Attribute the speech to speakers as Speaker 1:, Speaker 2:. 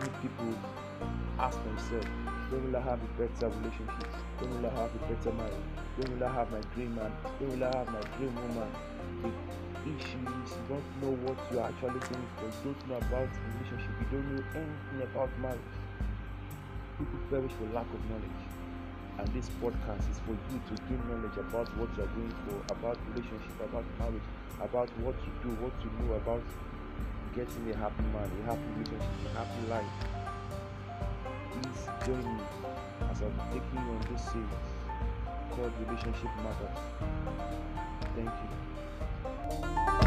Speaker 1: people ask themselves, when will I have a better relationship? When will I have a better marriage? When will I have my dream man? When will I have my dream woman? The issue is you don't know what you are actually going for. You don't know about relationship. You don't know anything about marriage. People perish for lack of knowledge. And this podcast is for you to gain knowledge about what you are going for, about relationship, about marriage, about what to do, what to know about getting a happy man, a happy relationship, a happy life. Please join me as I'm taking you on this series called Relationship Matters. Thank you.